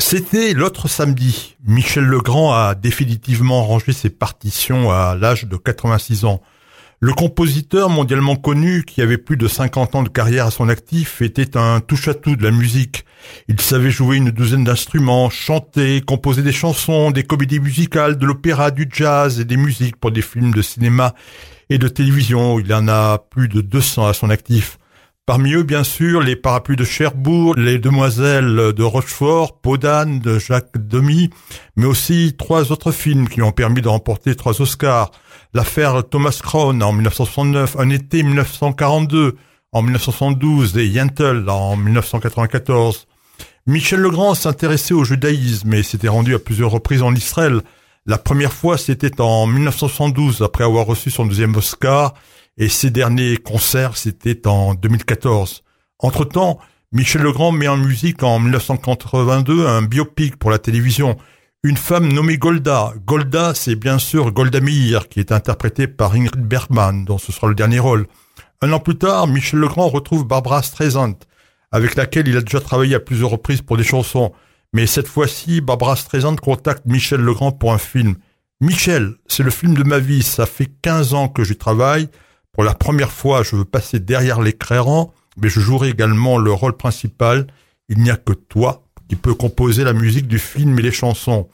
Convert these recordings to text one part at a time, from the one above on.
C'était l'autre samedi. Michel Legrand a définitivement rangé ses partitions à l'âge de 86 ans. Le compositeur mondialement connu, qui avait plus de 50 ans de carrière à son actif, était un touche-à-tout de la musique. Il savait jouer une douzaine d'instruments, chanter, composer des chansons, des comédies musicales, de l'opéra, du jazz et des musiques pour des films de cinéma et de télévision. Il en a plus de 200 à son actif. Parmi eux, bien sûr, les parapluies de Cherbourg, les demoiselles de Rochefort, Podane de Jacques Demy, mais aussi trois autres films qui ont permis de remporter trois Oscars. L'affaire Thomas Crown en 1969, Un été 1942 en 1972 et Yentl en 1994. Michel Legrand s'intéressait au judaïsme et s'était rendu à plusieurs reprises en Israël. La première fois, c'était en 1972, après avoir reçu son deuxième Oscar, et ses derniers concerts, c'était en 2014. Entre-temps, Michel Legrand met en musique en 1982 un biopic pour la télévision, une femme nommée Golda. Golda, c'est bien sûr Golda Meir, qui est interprétée par Ingrid Bergman, dont ce sera le dernier rôle. Un an plus tard, Michel Legrand retrouve Barbara Streisand, avec laquelle il a déjà travaillé à plusieurs reprises pour des chansons. Mais cette fois-ci, Barbara Streisand contacte Michel Legrand pour un film. Michel, c'est le film de ma vie, ça fait 15 ans que j'y travaille. Pour la première fois, je veux passer derrière l'écran, mais je jouerai également le rôle principal. Il n'y a que toi qui peux composer la musique du film et les chansons.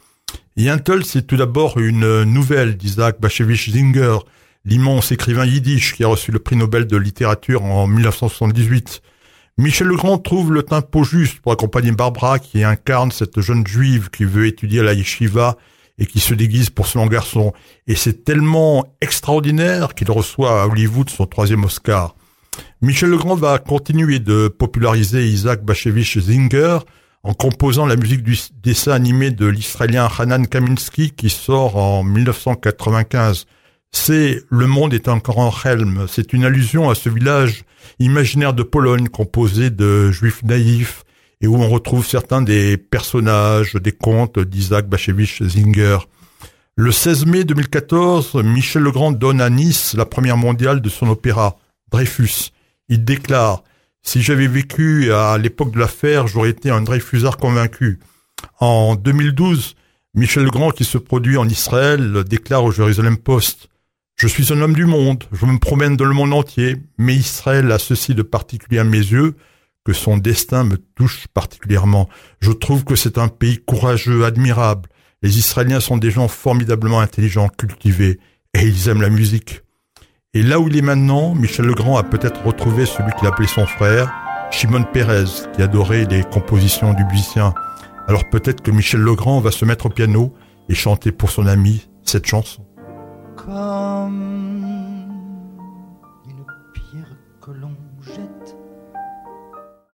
Yentl, c'est tout d'abord une nouvelle d'Isaac Bashevich Zinger, l'immense écrivain yiddish qui a reçu le prix Nobel de littérature en 1978. Michel Legrand trouve le tempo juste pour accompagner Barbara qui incarne cette jeune juive qui veut étudier la yeshiva et qui se déguise pour son garçon. Et c'est tellement extraordinaire qu'il reçoit à Hollywood son troisième Oscar. Michel Legrand va continuer de populariser Isaac Bashevich Zinger en composant la musique du dessin animé de l'Israélien Hanan Kaminsky qui sort en 1995. C'est Le monde est encore en Helm. C'est une allusion à ce village imaginaire de Pologne composé de juifs naïfs et où on retrouve certains des personnages des contes d'Isaac Bashevich Zinger. Le 16 mai 2014, Michel Legrand donne à Nice la première mondiale de son opéra, Dreyfus. Il déclare Si j'avais vécu à l'époque de l'affaire, j'aurais été un Dreyfusard convaincu. En 2012, Michel Legrand, qui se produit en Israël, déclare au Jérusalem Post Je suis un homme du monde, je me promène dans le monde entier, mais Israël a ceci de particulier à mes yeux, que son destin me touche particulièrement. Je trouve que c'est un pays courageux, admirable. Les Israéliens sont des gens formidablement intelligents, cultivés, et ils aiment la musique. Et là où il est maintenant, Michel Legrand a peut-être retrouvé celui qu'il appelait son frère, Shimon Pérez, qui adorait les compositions du musicien. Alors peut-être que Michel Legrand va se mettre au piano et chanter pour son ami cette chanson.